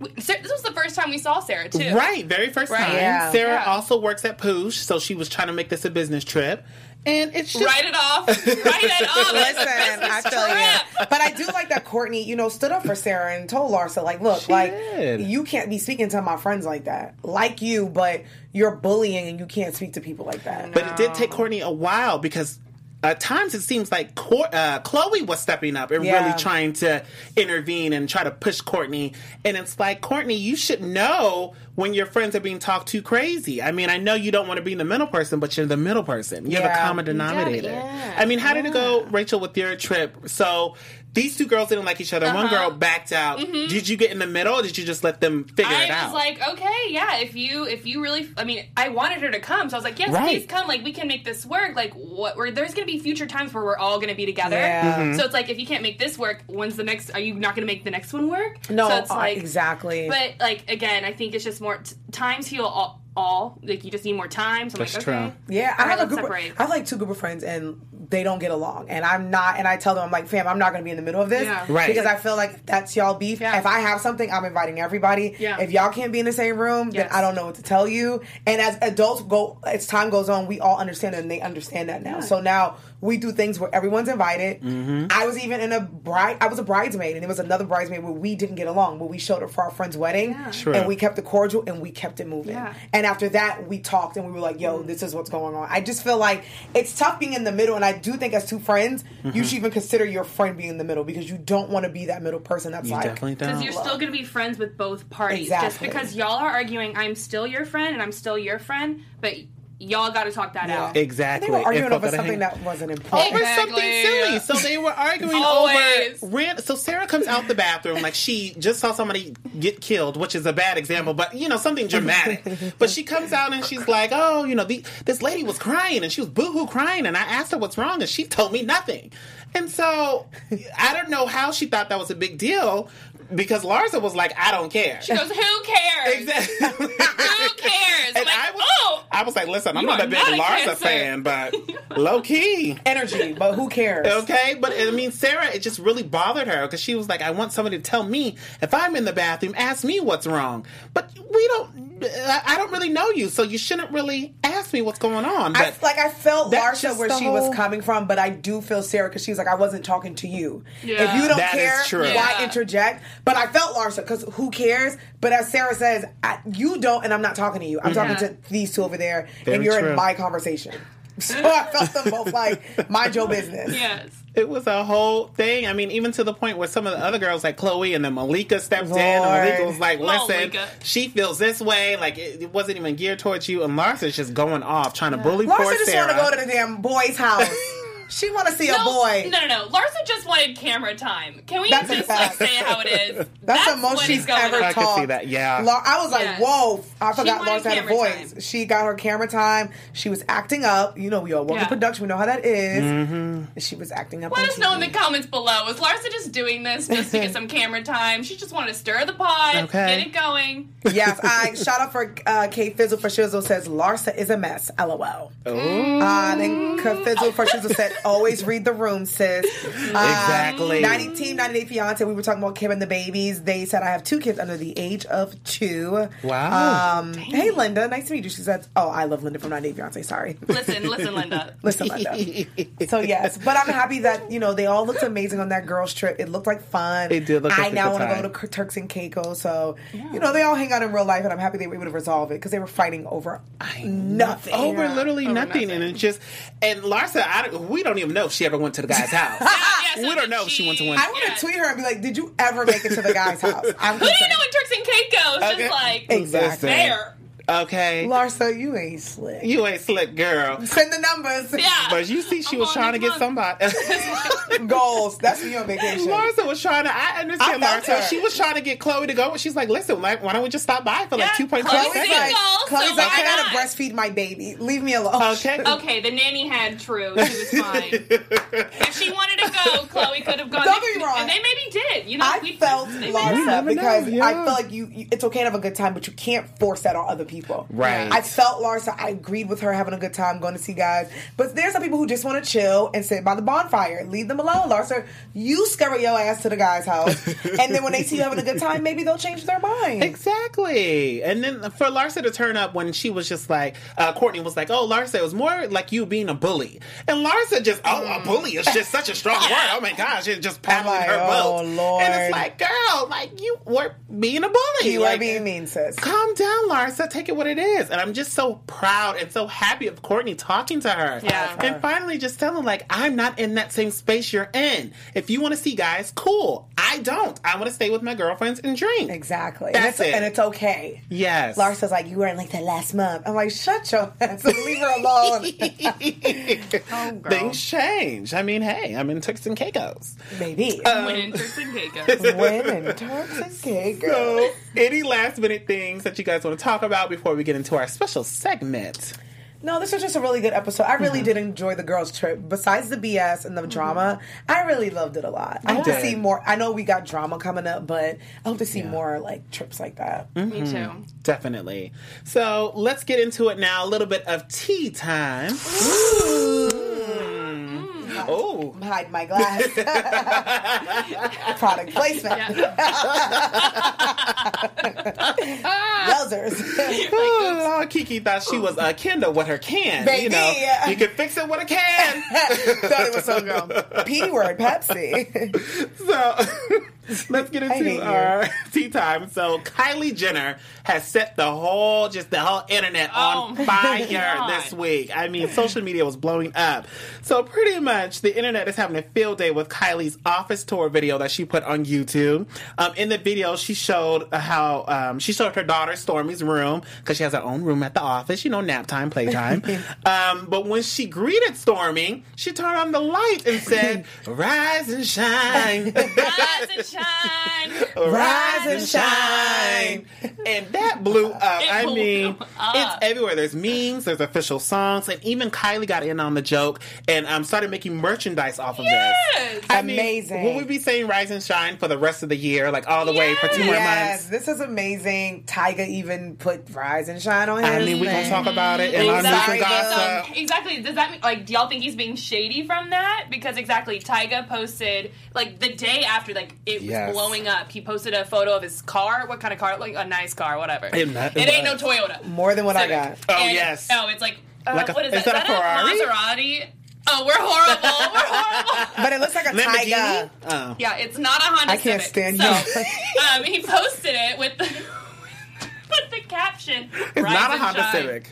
[SPEAKER 5] We- Sarah- This was the first time we saw Sarah too.
[SPEAKER 2] Right, very first
[SPEAKER 5] Right.
[SPEAKER 2] time.
[SPEAKER 4] Yeah.
[SPEAKER 2] Sarah
[SPEAKER 5] Yeah.
[SPEAKER 2] also works at Poosh, so she was trying to make this a business trip. And it's just
[SPEAKER 5] Write it off. Write it off.
[SPEAKER 4] Listen, I feel you. But I do like that Kourtney, you know, stood up for Sarah and told Larsa, like, look,
[SPEAKER 2] She
[SPEAKER 4] like,
[SPEAKER 2] did.
[SPEAKER 4] you can't be speaking to my friends like that. Like you, but you're bullying and you can't speak to people like that.
[SPEAKER 2] But it did take Kourtney a while because at times it seems like Cor- uh, Khloé was stepping up and
[SPEAKER 4] Yeah.
[SPEAKER 2] really trying to intervene and try to push Kourtney. And it's like, Kourtney, you should know when your friends are being talked too crazy. I mean, I know you don't want to be the middle person, but you're the middle person. You're the
[SPEAKER 4] Yeah.
[SPEAKER 2] common denominator.
[SPEAKER 5] yeah.
[SPEAKER 2] I mean, how did it go, Rachel, with your trip? So these two girls didn't like each other. One
[SPEAKER 5] Uh-huh.
[SPEAKER 2] girl backed out. Did you get in the middle or did you just let them figure
[SPEAKER 5] I
[SPEAKER 2] it out?
[SPEAKER 5] I was like, okay, yeah. If you, if you really, I mean, I wanted her to come, so I was like, yes,
[SPEAKER 2] Right.
[SPEAKER 5] please come. Like, we can make this work. Like, what? Where there's gonna be future times where we're all gonna be together.
[SPEAKER 4] Yeah.
[SPEAKER 2] Mm-hmm.
[SPEAKER 5] So it's like, if you can't make this work, when's the next? Are you not gonna make the next one work?
[SPEAKER 4] no,
[SPEAKER 5] so it's
[SPEAKER 4] uh,
[SPEAKER 5] like
[SPEAKER 4] exactly.
[SPEAKER 5] But like again, I think it's just more t- times heal all, all. Like you just need more time. So I'm
[SPEAKER 2] That's
[SPEAKER 5] like,
[SPEAKER 2] true.
[SPEAKER 5] okay,
[SPEAKER 4] Yeah, I
[SPEAKER 5] All right,
[SPEAKER 4] have a
[SPEAKER 5] let's
[SPEAKER 4] group. Of,
[SPEAKER 5] separate.
[SPEAKER 4] I have like two group of friends, and they don't get along. And I'm not. And I tell them, I'm like, fam, I'm not going to be in the middle of this,
[SPEAKER 5] Yeah.
[SPEAKER 2] Right.
[SPEAKER 4] Because I feel like that's y'all beef.
[SPEAKER 5] Yeah.
[SPEAKER 4] If I have something, I'm inviting everybody.
[SPEAKER 5] Yeah.
[SPEAKER 4] If y'all can't be in the same room,
[SPEAKER 5] Yes.
[SPEAKER 4] then I don't know what to tell you. And as adults go, as time goes on, we all understand it, and they understand that now. So now we do things where everyone's invited.
[SPEAKER 2] Mm-hmm.
[SPEAKER 4] I was even in a bride. I was a bridesmaid, and there was another bridesmaid where we didn't get along, but we showed up for our friend's wedding,
[SPEAKER 2] True.
[SPEAKER 4] and we kept it cordial, and we kept it moving.
[SPEAKER 5] Yeah.
[SPEAKER 4] And after that, we talked and we were like, yo, this is what's going on. I just feel like it's tough being in the middle. And I do think as two friends,
[SPEAKER 2] Mm-hmm.
[SPEAKER 4] you should even consider your friend being in the middle because you don't want to be that middle person that's
[SPEAKER 2] you
[SPEAKER 4] like,
[SPEAKER 5] Because you're still going to be friends with both parties. Just because y'all are arguing, I'm still your friend and I'm still your friend, but y'all got to talk that
[SPEAKER 4] Yeah.
[SPEAKER 5] out.
[SPEAKER 2] Exactly.
[SPEAKER 4] they were arguing over something that wasn't important.
[SPEAKER 2] over
[SPEAKER 5] Exactly.
[SPEAKER 2] something silly. So they were arguing
[SPEAKER 5] Always.
[SPEAKER 2] over ran so Sarah comes out the bathroom like she just saw somebody get killed, which is a bad example, but you know, something dramatic. but she comes out and she's like, Oh, you know, the, this lady was crying and she was boohoo crying and I asked her what's wrong and she told me nothing. And so I don't know how she thought that was a big deal because Larsa was like, I don't care.
[SPEAKER 5] She goes, who cares?
[SPEAKER 2] Exactly.
[SPEAKER 5] Who cares? I'm
[SPEAKER 2] And
[SPEAKER 5] like,
[SPEAKER 2] I was,
[SPEAKER 5] oh!
[SPEAKER 2] I was like, listen, I'm not a big
[SPEAKER 5] not a
[SPEAKER 2] Larsa
[SPEAKER 5] Cancer.
[SPEAKER 2] fan, but low key.
[SPEAKER 4] Energy, but who cares?
[SPEAKER 2] Okay, but I mean, Sarah, it just really bothered her because she was like, I want somebody to tell me if I'm in the bathroom, ask me what's wrong. But we don't I I don't really know you, so you shouldn't really ask me what's going on.
[SPEAKER 4] I,
[SPEAKER 2] But
[SPEAKER 4] like I felt
[SPEAKER 2] that's
[SPEAKER 4] Larsa where she
[SPEAKER 2] whole-
[SPEAKER 4] was coming from, but I do feel Sarah because she was like, I wasn't talking to you.
[SPEAKER 5] Yeah.
[SPEAKER 4] If you don't
[SPEAKER 2] That is
[SPEAKER 4] care,
[SPEAKER 2] true.
[SPEAKER 4] why
[SPEAKER 5] Yeah.
[SPEAKER 4] interject? But I felt Larsa because who cares? But as Sarah says, I, you don't, and I'm not talking to you. I'm mm-hmm.
[SPEAKER 5] talking
[SPEAKER 4] to these two over there,
[SPEAKER 2] Very
[SPEAKER 4] and you're
[SPEAKER 2] true.
[SPEAKER 4] in my conversation. So I felt them both like, mind your business.
[SPEAKER 5] Yes.
[SPEAKER 2] it was a whole thing. I mean, even to the point where some of the other girls, like Khloé and then Malika, stepped in, and Malika was like, "Listen,
[SPEAKER 5] Malika.
[SPEAKER 2] she feels this way. Like it, it wasn't even geared towards you." And Larsa's just going off, trying to bully poor
[SPEAKER 4] Larsa just
[SPEAKER 2] Sarah.
[SPEAKER 4] want to go to the damn boy's house. She want to see a
[SPEAKER 5] No,
[SPEAKER 4] boy.
[SPEAKER 5] no, no, no. Larsa just wanted camera time. Can we
[SPEAKER 4] That's
[SPEAKER 5] just like say how it is?
[SPEAKER 4] That's, the most she's ever
[SPEAKER 5] on.
[SPEAKER 2] I could
[SPEAKER 4] talked.
[SPEAKER 2] see that, yeah.
[SPEAKER 4] La- I was like,
[SPEAKER 5] Yes.
[SPEAKER 4] whoa! I forgot Larsa had a voice.
[SPEAKER 5] time.
[SPEAKER 4] She got her camera time. She was acting up. You know, we all work in production. We know how that is.
[SPEAKER 2] Mm-hmm.
[SPEAKER 4] She was acting up.
[SPEAKER 5] Let
[SPEAKER 4] on
[SPEAKER 5] us know in the comments below. Was Larsa just doing this just to get some camera time? She just wanted to stir the pot,
[SPEAKER 2] Okay.
[SPEAKER 5] get it going.
[SPEAKER 4] yes, I shout out for uh, Kate Fizzle for Shizzle says Larsa is a mess. LOL.
[SPEAKER 2] Ooh.
[SPEAKER 4] Uh, then K Fizzle for Shizzle said always read the room, sis. Uh,
[SPEAKER 2] Exactly.
[SPEAKER 4] 90 Team 90 Day Fiance. We were talking about Kim and the babies. They said I have two kids under the age of two.
[SPEAKER 2] Wow.
[SPEAKER 4] Um, hey Linda, nice to meet you. She said, "Oh, I love Linda from 90 Day Fiance." Sorry.
[SPEAKER 5] Listen, listen, Linda.
[SPEAKER 4] Listen, Linda. so yes, but I'm happy that you know they all looked amazing on that girls trip. It looked like fun.
[SPEAKER 2] It did look like
[SPEAKER 4] now want to go to Turks and Caicos. So you know they all hang out in real life, and I'm happy they were able to resolve it because they were fighting over nothing.
[SPEAKER 2] Over literally
[SPEAKER 5] Over
[SPEAKER 2] nothing.
[SPEAKER 5] nothing.
[SPEAKER 2] and it's just and Larsa, I don't, we don't even know if she ever went to the guy's house.
[SPEAKER 5] Yeah, so
[SPEAKER 2] we don't
[SPEAKER 5] did
[SPEAKER 2] know if she went to one.
[SPEAKER 4] I want to
[SPEAKER 5] Yeah.
[SPEAKER 4] tweet her and be like, "Did you ever make it to the guy's house?" I'm
[SPEAKER 5] Who do you know in Turks and Caicos?
[SPEAKER 2] Okay.
[SPEAKER 5] Just like
[SPEAKER 4] Exactly.
[SPEAKER 5] there.
[SPEAKER 2] Okay,
[SPEAKER 4] Larsa, you ain't slick.
[SPEAKER 2] you ain't slick, girl.
[SPEAKER 4] Send the numbers.
[SPEAKER 5] Yeah.
[SPEAKER 2] But you see, she
[SPEAKER 5] I'm
[SPEAKER 2] was trying to
[SPEAKER 5] this
[SPEAKER 2] get somebody.
[SPEAKER 4] Goals. That's when you're on vacation.
[SPEAKER 2] Larsa was trying to. I understand
[SPEAKER 4] I
[SPEAKER 2] Larsa.
[SPEAKER 4] her.
[SPEAKER 2] She was trying to get Khloé to go. She's like, "Listen, like, why don't we just stop by for like
[SPEAKER 5] Yeah,
[SPEAKER 2] two point
[SPEAKER 5] Khloé's
[SPEAKER 2] five
[SPEAKER 4] Khloé's
[SPEAKER 5] single.
[SPEAKER 2] seconds?"
[SPEAKER 4] like,
[SPEAKER 5] so
[SPEAKER 4] Khloé's like, I gotta
[SPEAKER 5] not?
[SPEAKER 4] breastfeed my baby. Leave me alone.
[SPEAKER 2] Okay.
[SPEAKER 5] Okay, the nanny had true. She was fine. if she wanted to go, Khloé could have gone.
[SPEAKER 4] Don't get me wrong.
[SPEAKER 5] And they maybe did. You know,
[SPEAKER 4] I
[SPEAKER 5] we
[SPEAKER 4] felt Larsa
[SPEAKER 2] never know,
[SPEAKER 4] because
[SPEAKER 2] yeah.
[SPEAKER 4] I feel like you, you. It's okay to have a good time, but you can't force that on other people.
[SPEAKER 2] Right.
[SPEAKER 4] I felt Larsa. I agreed with her having a good time going to see guys, but there's some people who just want to chill and sit by the bonfire. Leave them alone, Larsa. You scurry your ass to the guy's house, and then when they see you having a good time, maybe they'll change their mind.
[SPEAKER 2] Exactly. And then for Larsa to turn up when she was just like, uh, Kourtney was like, oh, Larsa, it was more like you being a bully. And Larsa just, oh, a bully is just such a strong word. Oh my gosh, it's just paddling
[SPEAKER 4] like,
[SPEAKER 2] her
[SPEAKER 4] oh,
[SPEAKER 2] boat.
[SPEAKER 4] Lord.
[SPEAKER 2] And it's like, girl, like you were being a bully.
[SPEAKER 4] You
[SPEAKER 2] like,
[SPEAKER 4] are being mean, sis.
[SPEAKER 2] Calm down, Larsa. Take it what it is. And I'm just so proud and so happy of Kourtney talking to her.
[SPEAKER 5] Yeah.
[SPEAKER 2] And finally just telling, like, I'm not in that same space you're in. If you want to see guys, cool. I don't. I want to stay with my girlfriends and drink.
[SPEAKER 4] Exactly,
[SPEAKER 2] That's
[SPEAKER 4] and, it's,
[SPEAKER 2] it.
[SPEAKER 4] and it's okay.
[SPEAKER 2] Yes.
[SPEAKER 4] Larsa's like, you weren't like that last month. I'm like, shut your ass and leave her alone.
[SPEAKER 5] Oh, girl.
[SPEAKER 2] Things change. I mean, hey, I'm in Turks and Caicos.
[SPEAKER 4] Maybe.
[SPEAKER 5] Um, when in Turks and Caicos.
[SPEAKER 4] Women, Turks and Caicos.
[SPEAKER 2] So, any last minute things that you guys want to talk about before we get into our special segment?
[SPEAKER 4] No, this was just a really good episode. I really mm-hmm. did enjoy the girls' trip. Besides the BS and the mm-hmm. drama, I really loved it a lot. I hope to see more. I know we got drama coming up, but I hope to see more like trips like that.
[SPEAKER 5] Me mm-hmm. too.
[SPEAKER 2] Definitely. So, let's get into it now. A little bit of tea time. Oh.
[SPEAKER 4] I'm my glass. Product placement. Wowzers.
[SPEAKER 2] Oh, Kiki thought she was a Kendall with her can. You
[SPEAKER 4] Baby.
[SPEAKER 2] know, you can fix it with a can.
[SPEAKER 4] Thought it was so girl. P word, Pepsi.
[SPEAKER 2] So let's get
[SPEAKER 4] hate
[SPEAKER 2] into
[SPEAKER 4] you.
[SPEAKER 2] our tea time. So Kylie Jenner has set the whole just the whole internet on
[SPEAKER 5] Oh,
[SPEAKER 2] fire
[SPEAKER 5] God.
[SPEAKER 2] this week. I mean, social media was blowing up. So pretty much the internet is having a field day with Kylie's office tour video that she put on YouTube. Um, in the video, she showed how um, she showed her daughter Stormi's room because she has her own room at the office. You know, nap time, playtime. um, but when she greeted Stormi, she turned on the light and said, "Rise and shine."
[SPEAKER 5] Rise and shine.
[SPEAKER 2] Rise and shine. And that blew up.
[SPEAKER 5] It
[SPEAKER 2] I
[SPEAKER 5] blew
[SPEAKER 2] mean,
[SPEAKER 5] up.
[SPEAKER 2] it's everywhere. There's memes, there's official songs, and even Kylie got in on the joke and um, started making merchandise off of
[SPEAKER 5] Yes.
[SPEAKER 2] this. I mean,
[SPEAKER 4] Amazing.
[SPEAKER 2] will we be saying Rise and Shine for the rest of the year, like all the way for two more
[SPEAKER 4] Yes,
[SPEAKER 2] months?
[SPEAKER 4] this is amazing. Tyga even put Rise and Shine on his
[SPEAKER 2] I mean, we're going to talk about it in our news and
[SPEAKER 4] Exactly.
[SPEAKER 2] gossip.
[SPEAKER 5] So, exactly. Does that mean like do y'all think he's being shady from that? Because exactly, Tyga posted like the day after, like it
[SPEAKER 2] Yes.
[SPEAKER 5] blowing up. He posted a photo of his car. What kind of car? Like a nice car, whatever.
[SPEAKER 2] It not-
[SPEAKER 5] it
[SPEAKER 2] it
[SPEAKER 5] ain't no. Toyota.
[SPEAKER 4] More than what I got.
[SPEAKER 2] Oh,
[SPEAKER 5] And-
[SPEAKER 2] yes.
[SPEAKER 5] Oh, it's like, uh,
[SPEAKER 2] Like a-
[SPEAKER 5] what is,
[SPEAKER 2] is
[SPEAKER 5] that?
[SPEAKER 2] that a Ferrari?
[SPEAKER 5] Is that a Maserati? Oh, we're horrible. we're horrible.
[SPEAKER 4] But it looks like a
[SPEAKER 2] Lamborghini?
[SPEAKER 4] tiger.
[SPEAKER 2] Oh.
[SPEAKER 5] Yeah, it's not a Honda
[SPEAKER 4] I can't
[SPEAKER 5] Civic.
[SPEAKER 4] stand
[SPEAKER 5] so,
[SPEAKER 4] you.
[SPEAKER 5] um, he posted it with with the caption.
[SPEAKER 2] It's
[SPEAKER 5] "Rise
[SPEAKER 2] not a
[SPEAKER 5] and
[SPEAKER 2] Honda
[SPEAKER 5] shine."
[SPEAKER 2] Civic.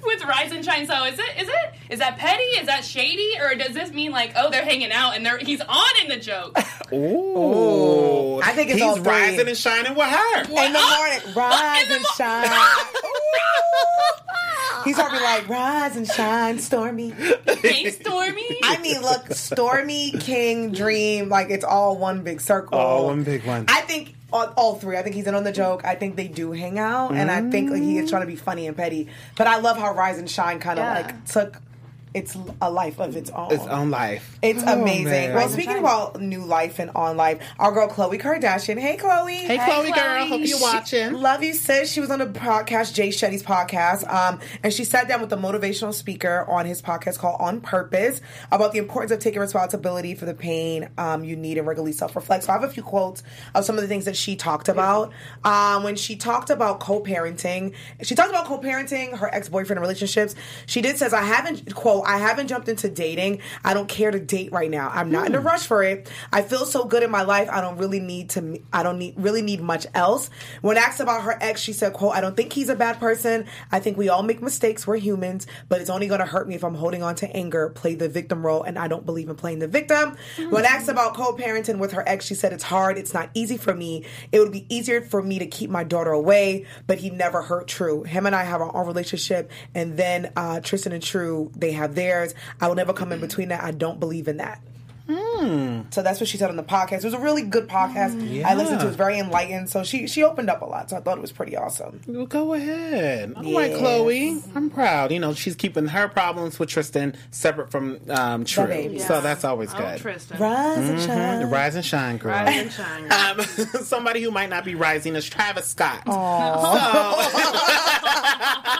[SPEAKER 5] with rise and shine. So is it is it is that petty? Is that shady? Or does this mean like oh they're hanging out and they're he's on in the joke?
[SPEAKER 2] Ooh.
[SPEAKER 4] I think it's
[SPEAKER 2] He's
[SPEAKER 4] all three.
[SPEAKER 2] rising and shining with her.
[SPEAKER 4] In the morning, rise
[SPEAKER 5] the
[SPEAKER 4] and
[SPEAKER 5] mo-
[SPEAKER 4] shine. He's probably like, rise and shine, Stormi.
[SPEAKER 5] hey Stormi.
[SPEAKER 4] I mean, look, Stormi, King, Dream, like it's all one big circle.
[SPEAKER 2] Oh, one big one.
[SPEAKER 4] I think all, all three. I think he's in on the joke. I think they do hang out, and I think like he is trying to be funny and petty. But I love how Rise and Shine kind of
[SPEAKER 5] Yeah.
[SPEAKER 4] like took it's a life of its own.
[SPEAKER 2] Its own life.
[SPEAKER 4] It's
[SPEAKER 2] Oh,
[SPEAKER 4] amazing.
[SPEAKER 2] man.
[SPEAKER 4] Well, speaking about new life and on life, our girl Khloé Kardashian. Hey, Khloé.
[SPEAKER 2] Hey, Khloé, girl. Hope you're watching.
[SPEAKER 4] Love you, sis. She was on the podcast, Jay Shetty's podcast, um, and she sat down with a motivational speaker on his podcast called On Purpose about the importance of taking responsibility for the pain um, you need and regularly self reflect. So I have a few quotes of some of the things that she talked about. Um, when she talked about co parenting, she talked about co parenting, her ex boyfriend relationships. She did says, I haven't, quote, I haven't jumped into dating. I don't care to date right now. I'm not in a rush for it. I feel so good in my life. I don't really need to, I don't need, really need much else. When asked about her ex, she said, quote, I don't think he's a bad person. I think we all make mistakes. We're humans, but it's only going to hurt me if I'm holding on to anger, play the victim role, and I don't believe in playing the victim. When asked about co-parenting with her ex, she said, it's hard. It's not easy for me. It would be easier for me to keep my daughter away, but he never hurt True. Him and I have our own relationship, and then uh, Tristan and True, they have theirs. I will never come in between that. I don't believe in that. So that's what she said on the podcast. It was a really good podcast. I listened to it. It was very enlightened. So she she opened up a lot. So I thought it was pretty awesome.
[SPEAKER 2] Well, go ahead. All right,
[SPEAKER 4] Yes.
[SPEAKER 2] Khloé. I'm proud. You know, she's keeping her problems with Tristan separate from um, True.
[SPEAKER 4] baby.
[SPEAKER 2] So that's always
[SPEAKER 5] Oh,
[SPEAKER 2] good.
[SPEAKER 5] Tristan.
[SPEAKER 4] Rise and shine.
[SPEAKER 2] Rise and shine, girl.
[SPEAKER 5] Rise and shine.
[SPEAKER 2] Um, somebody who might not be rising is Travis Scott.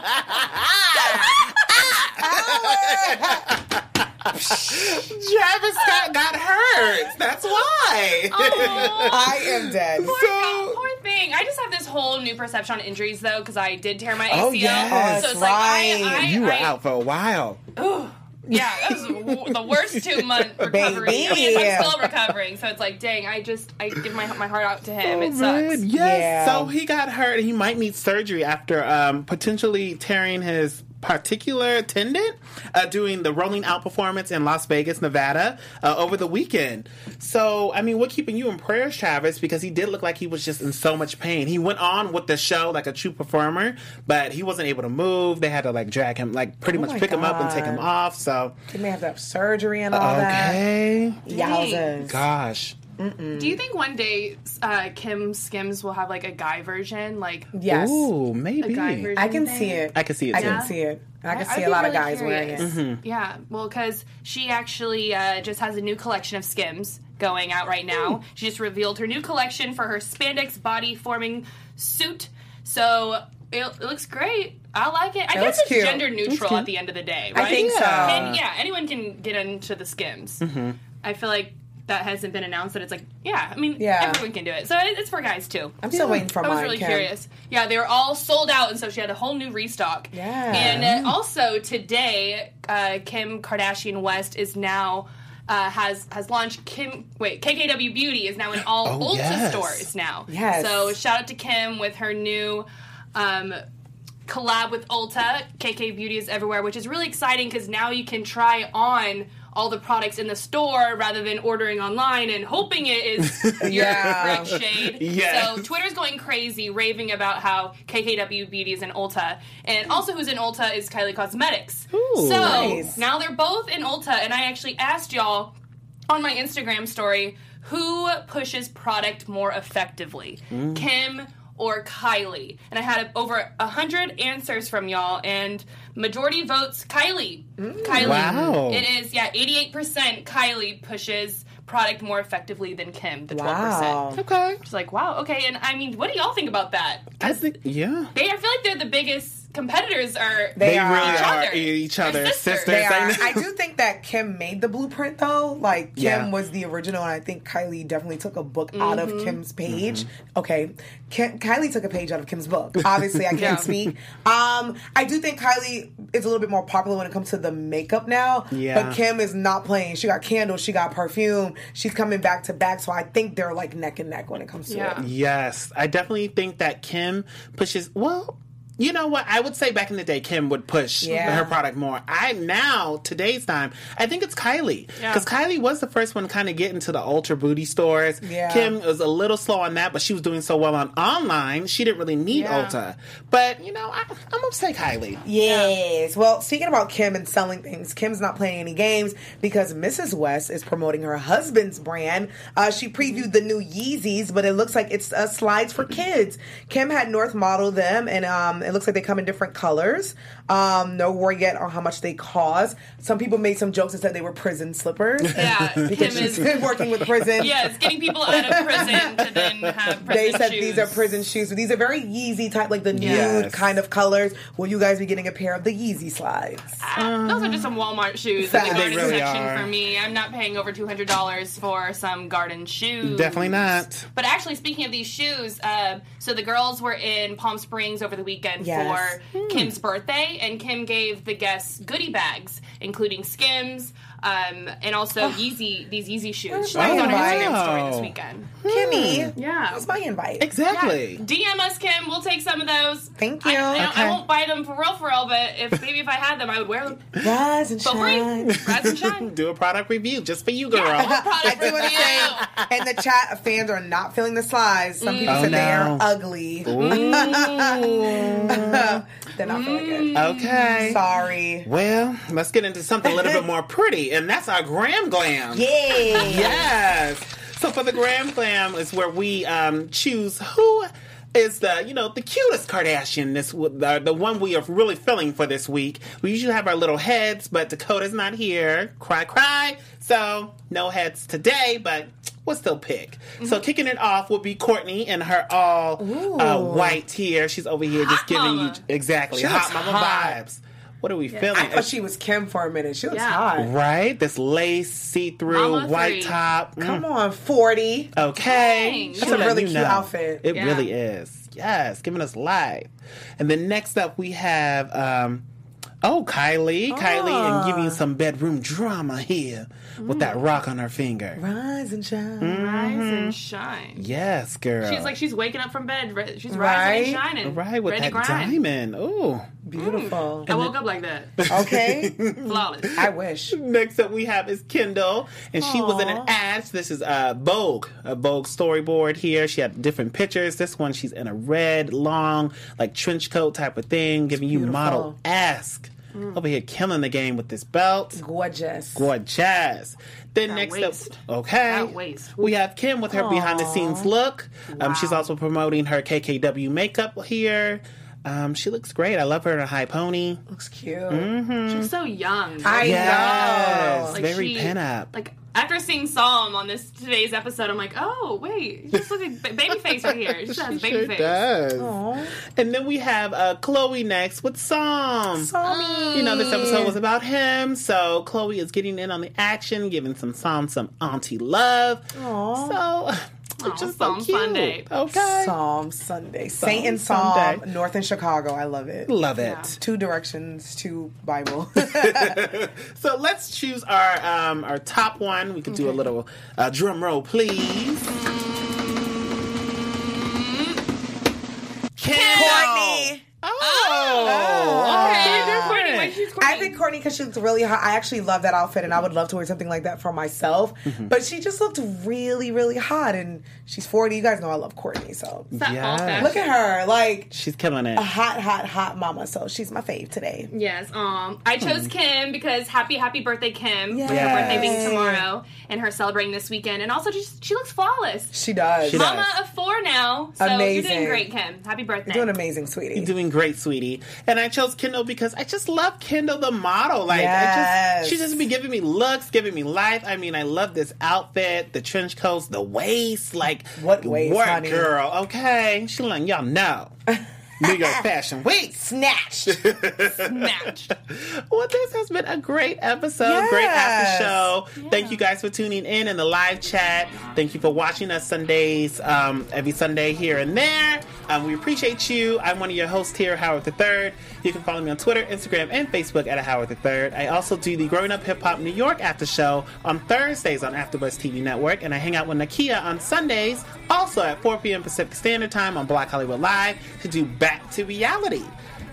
[SPEAKER 2] Travis Scott got hurt. That's why.
[SPEAKER 4] I am dead.
[SPEAKER 5] Poor,
[SPEAKER 2] So-
[SPEAKER 5] thing, poor thing. I just have this whole new perception on injuries though, because I did tear my ACL.
[SPEAKER 2] Oh, yes.
[SPEAKER 5] so it's
[SPEAKER 4] Right.
[SPEAKER 5] like I, I,
[SPEAKER 2] you were
[SPEAKER 5] I,
[SPEAKER 2] out for a while.
[SPEAKER 5] Yeah, that was w- the worst two month recovery.
[SPEAKER 4] Baby.
[SPEAKER 5] I mean, I'm still recovering, so it's like, dang, I just I give my my heart out to him. it sucks.
[SPEAKER 2] Yes.
[SPEAKER 4] Yeah.
[SPEAKER 2] So he got hurt. He might need surgery after um, potentially tearing his patellar tendon uh, doing the Rolling Loud performance in Las Vegas, Nevada uh, over the weekend. So, I mean, we're keeping you in prayers, Travis, because he did look like he was just in so much pain. He went on with the show like a true performer, but he wasn't able to move. They had to like drag him, like pretty
[SPEAKER 4] Oh
[SPEAKER 2] much pick him up and take him off. So,
[SPEAKER 4] They may have to have surgery and all that.
[SPEAKER 2] okay.
[SPEAKER 4] Yowzers.
[SPEAKER 2] Gosh.
[SPEAKER 5] Do you think one day uh, Kim Skims will have like a guy version, like
[SPEAKER 4] Yes.
[SPEAKER 2] Ooh, maybe.
[SPEAKER 5] a guy version?
[SPEAKER 4] I can
[SPEAKER 5] thing?
[SPEAKER 4] see it.
[SPEAKER 2] I can see it
[SPEAKER 4] I
[SPEAKER 2] too.
[SPEAKER 4] can see it. I can
[SPEAKER 5] I'd
[SPEAKER 4] see a
[SPEAKER 5] be
[SPEAKER 4] lot of
[SPEAKER 5] really
[SPEAKER 4] guys wearing it.
[SPEAKER 5] curious. Yeah, well, because she actually uh, just has a new collection of Skims going out right now. She just revealed her new collection for her spandex body forming suit. So it, it looks great. I like it. I guess it's
[SPEAKER 4] cute.
[SPEAKER 5] gender neutral at the end of the day, right?
[SPEAKER 4] I think so.
[SPEAKER 5] And yeah, anyone can get into the Skims. I feel like that hasn't been announced. That it's like, yeah, I mean,
[SPEAKER 4] Yeah.
[SPEAKER 5] everyone can do it. So it, it's for guys too.
[SPEAKER 4] I'm still waiting for
[SPEAKER 5] I was
[SPEAKER 4] mine.
[SPEAKER 5] really
[SPEAKER 4] Kim.
[SPEAKER 5] curious. Yeah, they were all sold out, and so she had a whole new restock.
[SPEAKER 4] Yeah.
[SPEAKER 5] And uh, also today, uh, Kim Kardashian West is now. Uh, has has launched Kim wait KKW Beauty is now in all
[SPEAKER 2] Oh,
[SPEAKER 5] Ulta
[SPEAKER 2] yes.
[SPEAKER 5] stores now.
[SPEAKER 4] Yes.
[SPEAKER 5] So shout out to Kim with her new um, collab with Ulta. KK Beauty is everywhere, which is really exciting because now you can try on all the products in the store rather than ordering online and hoping it is your
[SPEAKER 4] Yeah.
[SPEAKER 5] right shade.
[SPEAKER 2] Yes.
[SPEAKER 5] So Twitter's going crazy, raving about how KKW Beauty is in Ulta, and also who's in Ulta is Kylie Cosmetics. so
[SPEAKER 4] Nice.
[SPEAKER 5] now they're both in Ulta, and I actually asked y'all on my Instagram story who pushes product more effectively, mm. Kim or Kylie? And I had over a hundred answers from y'all, and majority votes Kylie. Mm. Kylie.
[SPEAKER 2] Wow.
[SPEAKER 5] It is yeah, eighty-eight percent. Kylie pushes product more effectively than Kim, the twelve
[SPEAKER 4] Wow.
[SPEAKER 5] percent.
[SPEAKER 2] Okay.
[SPEAKER 5] It's like wow, okay. And I mean, what do y'all think about that?
[SPEAKER 2] I think, yeah.
[SPEAKER 5] They, I feel like they're the biggest competitors are
[SPEAKER 4] They
[SPEAKER 2] They
[SPEAKER 4] are.
[SPEAKER 2] really
[SPEAKER 5] Each
[SPEAKER 2] are
[SPEAKER 5] other.
[SPEAKER 2] each other
[SPEAKER 5] sisters.
[SPEAKER 2] sisters.
[SPEAKER 4] They are.
[SPEAKER 2] I
[SPEAKER 4] do think that Kim made the blueprint though. Like Kim
[SPEAKER 2] Yeah.
[SPEAKER 4] was the original, and I think Kylie definitely took a book out of Kim's page. Okay, Kim, Kylie took a page out of Kim's book. Obviously, I can't
[SPEAKER 5] Yeah.
[SPEAKER 4] speak. Um, I do think Kylie is a little bit more popular when it comes to the makeup now.
[SPEAKER 2] Yeah.
[SPEAKER 4] But Kim is not playing. She got candles. She got perfume. She's coming back to back. So I think they're like neck and neck when it comes to
[SPEAKER 5] Yeah.
[SPEAKER 4] it.
[SPEAKER 2] Yes, I definitely think that Kim pushes. Well, you know what? I would say back in the day, Kim would push
[SPEAKER 4] Yeah.
[SPEAKER 2] her product more. I now today's time, I think it's Kylie
[SPEAKER 5] Yeah.
[SPEAKER 2] because Kylie was the first one kind of get into the Ulta Beauty stores.
[SPEAKER 4] Yeah.
[SPEAKER 2] Kim was a little slow on that, but she was doing so well on online. She didn't really need
[SPEAKER 5] Yeah.
[SPEAKER 2] Ulta. But you know, I, I'm gonna say Kylie.
[SPEAKER 4] Yes. Well, speaking about Kim and selling things, Kim's not playing any games because Mrs. West is promoting her husband's brand. Uh, she previewed the new Yeezys, but it looks like it's uh, slides for kids. Kim had North model them, and um, it looks like they come in different colors. Um, no word yet on how much they cost. Some people made some jokes and said they were prison slippers.
[SPEAKER 5] Yeah,
[SPEAKER 4] because
[SPEAKER 5] Kim
[SPEAKER 4] she's
[SPEAKER 5] is.
[SPEAKER 4] working with prison.
[SPEAKER 5] Yeah, it's getting people out of prison to then have prison
[SPEAKER 4] They said
[SPEAKER 5] shoes.
[SPEAKER 4] these are prison shoes. These are very Yeezy type, like the
[SPEAKER 2] Yes.
[SPEAKER 4] nude kind of colors. Will you guys be getting a pair of the Yeezy slides?
[SPEAKER 5] Ah, Those are just some Walmart shoes in the
[SPEAKER 4] They
[SPEAKER 5] garden
[SPEAKER 2] really
[SPEAKER 5] section
[SPEAKER 2] are.
[SPEAKER 5] for me. I'm not paying over two hundred dollars for some garden shoes.
[SPEAKER 2] Definitely not.
[SPEAKER 5] But actually, speaking of these shoes, uh, so the girls were in Palm Springs over the weekend
[SPEAKER 4] Yes.
[SPEAKER 5] for Kim's birthday, and Kim gave the guests goodie bags, including Skims. Um, and also Yeezy, these Yeezy shoes. She
[SPEAKER 4] my
[SPEAKER 5] was on her
[SPEAKER 4] invite?
[SPEAKER 5] Instagram story this
[SPEAKER 2] Wow.
[SPEAKER 5] weekend.
[SPEAKER 4] Kimmy,
[SPEAKER 5] Yeah.
[SPEAKER 4] that's my invite.
[SPEAKER 2] Exactly.
[SPEAKER 5] DM us, Kim. We'll take some of those.
[SPEAKER 4] Thank you.
[SPEAKER 5] I, don't-
[SPEAKER 2] Okay.
[SPEAKER 5] I won't buy them for real, for real. But if maybe if I had them, I would wear them
[SPEAKER 4] Rise and
[SPEAKER 5] for free.
[SPEAKER 4] shine.
[SPEAKER 5] Rise and shine.
[SPEAKER 2] Do a product review just for you, girl.
[SPEAKER 4] I do want to say, in the chat, fans are not feeling the slides. Some people
[SPEAKER 2] Oh,
[SPEAKER 4] said they are
[SPEAKER 2] no.
[SPEAKER 4] ugly. They're not feeling good.
[SPEAKER 2] Okay.
[SPEAKER 4] Sorry.
[SPEAKER 2] Well, let's get into something a little bit more pretty, and that's our Gram Glam.
[SPEAKER 4] Yeah.
[SPEAKER 2] Yes. So for the Gram Glam is where we um, choose who is the you know the cutest Kardashian. This the, the one we are really feeling for this week. We usually have our little heads, but Dakota's not here. Cry, cry. So no heads today, but we'll still pick. So kicking it off will be Kourtney in her all uh, white here. She's over here just giving
[SPEAKER 5] mama.
[SPEAKER 2] you exactly
[SPEAKER 4] She
[SPEAKER 2] hot mama
[SPEAKER 4] hot.
[SPEAKER 2] vibes. What are we feeling?
[SPEAKER 4] I thought she was Kim for a minute. She looks
[SPEAKER 5] Yeah.
[SPEAKER 4] hot.
[SPEAKER 2] Right? This lace, see through, white
[SPEAKER 5] three.
[SPEAKER 2] top. Mm,
[SPEAKER 4] Come on, 40.
[SPEAKER 2] Okay.
[SPEAKER 5] Dang.
[SPEAKER 2] She
[SPEAKER 5] That's
[SPEAKER 4] a really cute
[SPEAKER 2] know.
[SPEAKER 4] outfit.
[SPEAKER 2] It
[SPEAKER 5] Yeah.
[SPEAKER 2] really is. Yes, giving us life. And then next up we have um oh Kylie. Kylie
[SPEAKER 4] Ah.
[SPEAKER 2] and giving you some bedroom drama here with that mm. rock on her finger.
[SPEAKER 4] Rise and shine.
[SPEAKER 5] Rise and mm-hmm. shine.
[SPEAKER 2] Yes, girl.
[SPEAKER 5] She's like she's waking up from bed. She's
[SPEAKER 4] Right?
[SPEAKER 5] rising and shining.
[SPEAKER 2] right with
[SPEAKER 5] ready
[SPEAKER 2] that
[SPEAKER 5] grind.
[SPEAKER 2] diamond. Ooh.
[SPEAKER 4] Beautiful. Mm.
[SPEAKER 5] I woke up like that.
[SPEAKER 4] Okay.
[SPEAKER 5] Flawless.
[SPEAKER 4] I wish.
[SPEAKER 2] Next up, we have is Kendall, and she was in an ad. This is uh, Vogue, a Vogue storyboard here. She had different pictures. This one, she's in a red, long, like trench coat type of thing, giving you
[SPEAKER 4] model
[SPEAKER 2] model ask. Over here, killing the game with this belt.
[SPEAKER 4] Gorgeous.
[SPEAKER 2] Gorgeous. Then next
[SPEAKER 5] waist.
[SPEAKER 2] up, okay, we have Kim with her behind the scenes look. Um, she's also promoting her KKW makeup here. Um, she looks great. I love her in a high pony.
[SPEAKER 4] Looks cute.
[SPEAKER 5] She's so young.
[SPEAKER 4] I
[SPEAKER 2] Yes,
[SPEAKER 4] know.
[SPEAKER 5] Like
[SPEAKER 2] very
[SPEAKER 5] she-
[SPEAKER 2] pin up.
[SPEAKER 5] Like after seeing Psalm on this today's episode, I'm like, oh wait, she just looks like ba- baby face right here. She just has baby
[SPEAKER 2] Sure
[SPEAKER 5] face.
[SPEAKER 2] does.
[SPEAKER 4] Aw.
[SPEAKER 2] And then we have uh, Khloé next with Psalm.
[SPEAKER 4] Sorry.
[SPEAKER 2] You know, this episode was about him, so Khloé is getting in on the action, giving some Psalm some auntie love.
[SPEAKER 4] Aw.
[SPEAKER 2] So, it's just so
[SPEAKER 5] Psalm
[SPEAKER 2] cute.
[SPEAKER 5] Sunday.
[SPEAKER 2] Okay.
[SPEAKER 4] Psalm Sunday. Saint and
[SPEAKER 2] Sunday.
[SPEAKER 4] Psalm, North and Chicago. I love it.
[SPEAKER 2] Love it.
[SPEAKER 5] Yeah.
[SPEAKER 4] Two directions, two Bible.
[SPEAKER 2] So let's choose our um, our top one. We could do a little uh, drum roll, please. Kim.
[SPEAKER 5] She's Kourtney?
[SPEAKER 4] I think Kourtney because she looks really hot. I actually love that outfit, and I would love to wear something like that for myself.
[SPEAKER 2] Mm-hmm.
[SPEAKER 4] But she just looked really, really hot, and she's forty. You guys know I love Kourtney, so
[SPEAKER 5] It's
[SPEAKER 2] Yes.
[SPEAKER 4] look at her, like
[SPEAKER 2] She's killing it.
[SPEAKER 4] a hot, hot, hot mama. So she's my fave today.
[SPEAKER 5] Yes, um, I chose Kim because happy, happy birthday, Kim!
[SPEAKER 4] Yes.
[SPEAKER 5] With her birthday being tomorrow and her celebrating this weekend, and also just she looks flawless.
[SPEAKER 4] She does.
[SPEAKER 2] She does.
[SPEAKER 5] Mama of four now, so you're
[SPEAKER 4] Amazing.
[SPEAKER 5] doing great, Kim. Happy birthday!
[SPEAKER 4] You're Doing amazing, sweetie.
[SPEAKER 2] You're doing great, sweetie. And I chose Kendall because I just love Kendall the model. Like I just she just be giving me looks, giving me life. I mean, I love this outfit, the trench coats, the waist, like
[SPEAKER 4] What waist,
[SPEAKER 2] work
[SPEAKER 4] honey?
[SPEAKER 2] girl. Okay. She letting y'all know. New York Fashion Week.
[SPEAKER 4] Snatched.
[SPEAKER 5] Snatched.
[SPEAKER 2] Well, this has been a great episode, great after show. Thank you guys for tuning in in the live chat. Thank you for watching us Sundays, um, every Sunday here and there. Um, we appreciate you. I'm one of your hosts here, Howard III. You can follow me on Twitter, Instagram, and Facebook at Howard III. I also do the Growing Up Hip Hop New York after show on Thursdays on AfterBuzz TV Network, and I hang out with Nakia on Sundays, also at 4 p.m. Pacific Standard Time on Black Hollywood Live to do Back to Reality.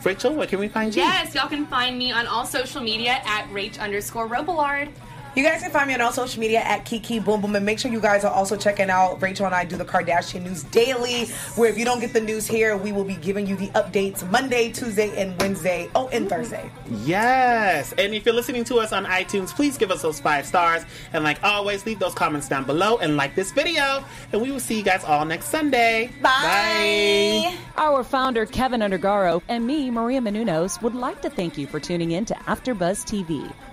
[SPEAKER 2] Rachel, where can we find you?
[SPEAKER 5] Yes, y'all can find me on all social media at Rach underscore Robillard.
[SPEAKER 4] You guys can find me on all social media at Kiki Boom Boom, and make sure you guys are also checking out Rachel and I do the Kardashian news daily. Where if you don't get the news here, we will be giving you the updates Monday, Tuesday, and Wednesday. Oh, and Thursday.
[SPEAKER 2] Yes. And if you're listening to us on iTunes, please give us those five stars. And like always, leave those comments down below and like this video. And we will see you guys all next Sunday.
[SPEAKER 4] Bye.
[SPEAKER 3] Our founder, Keven Undergaro, and me, Maria Menounos, would like to thank you for tuning in to AfterBuzz TV.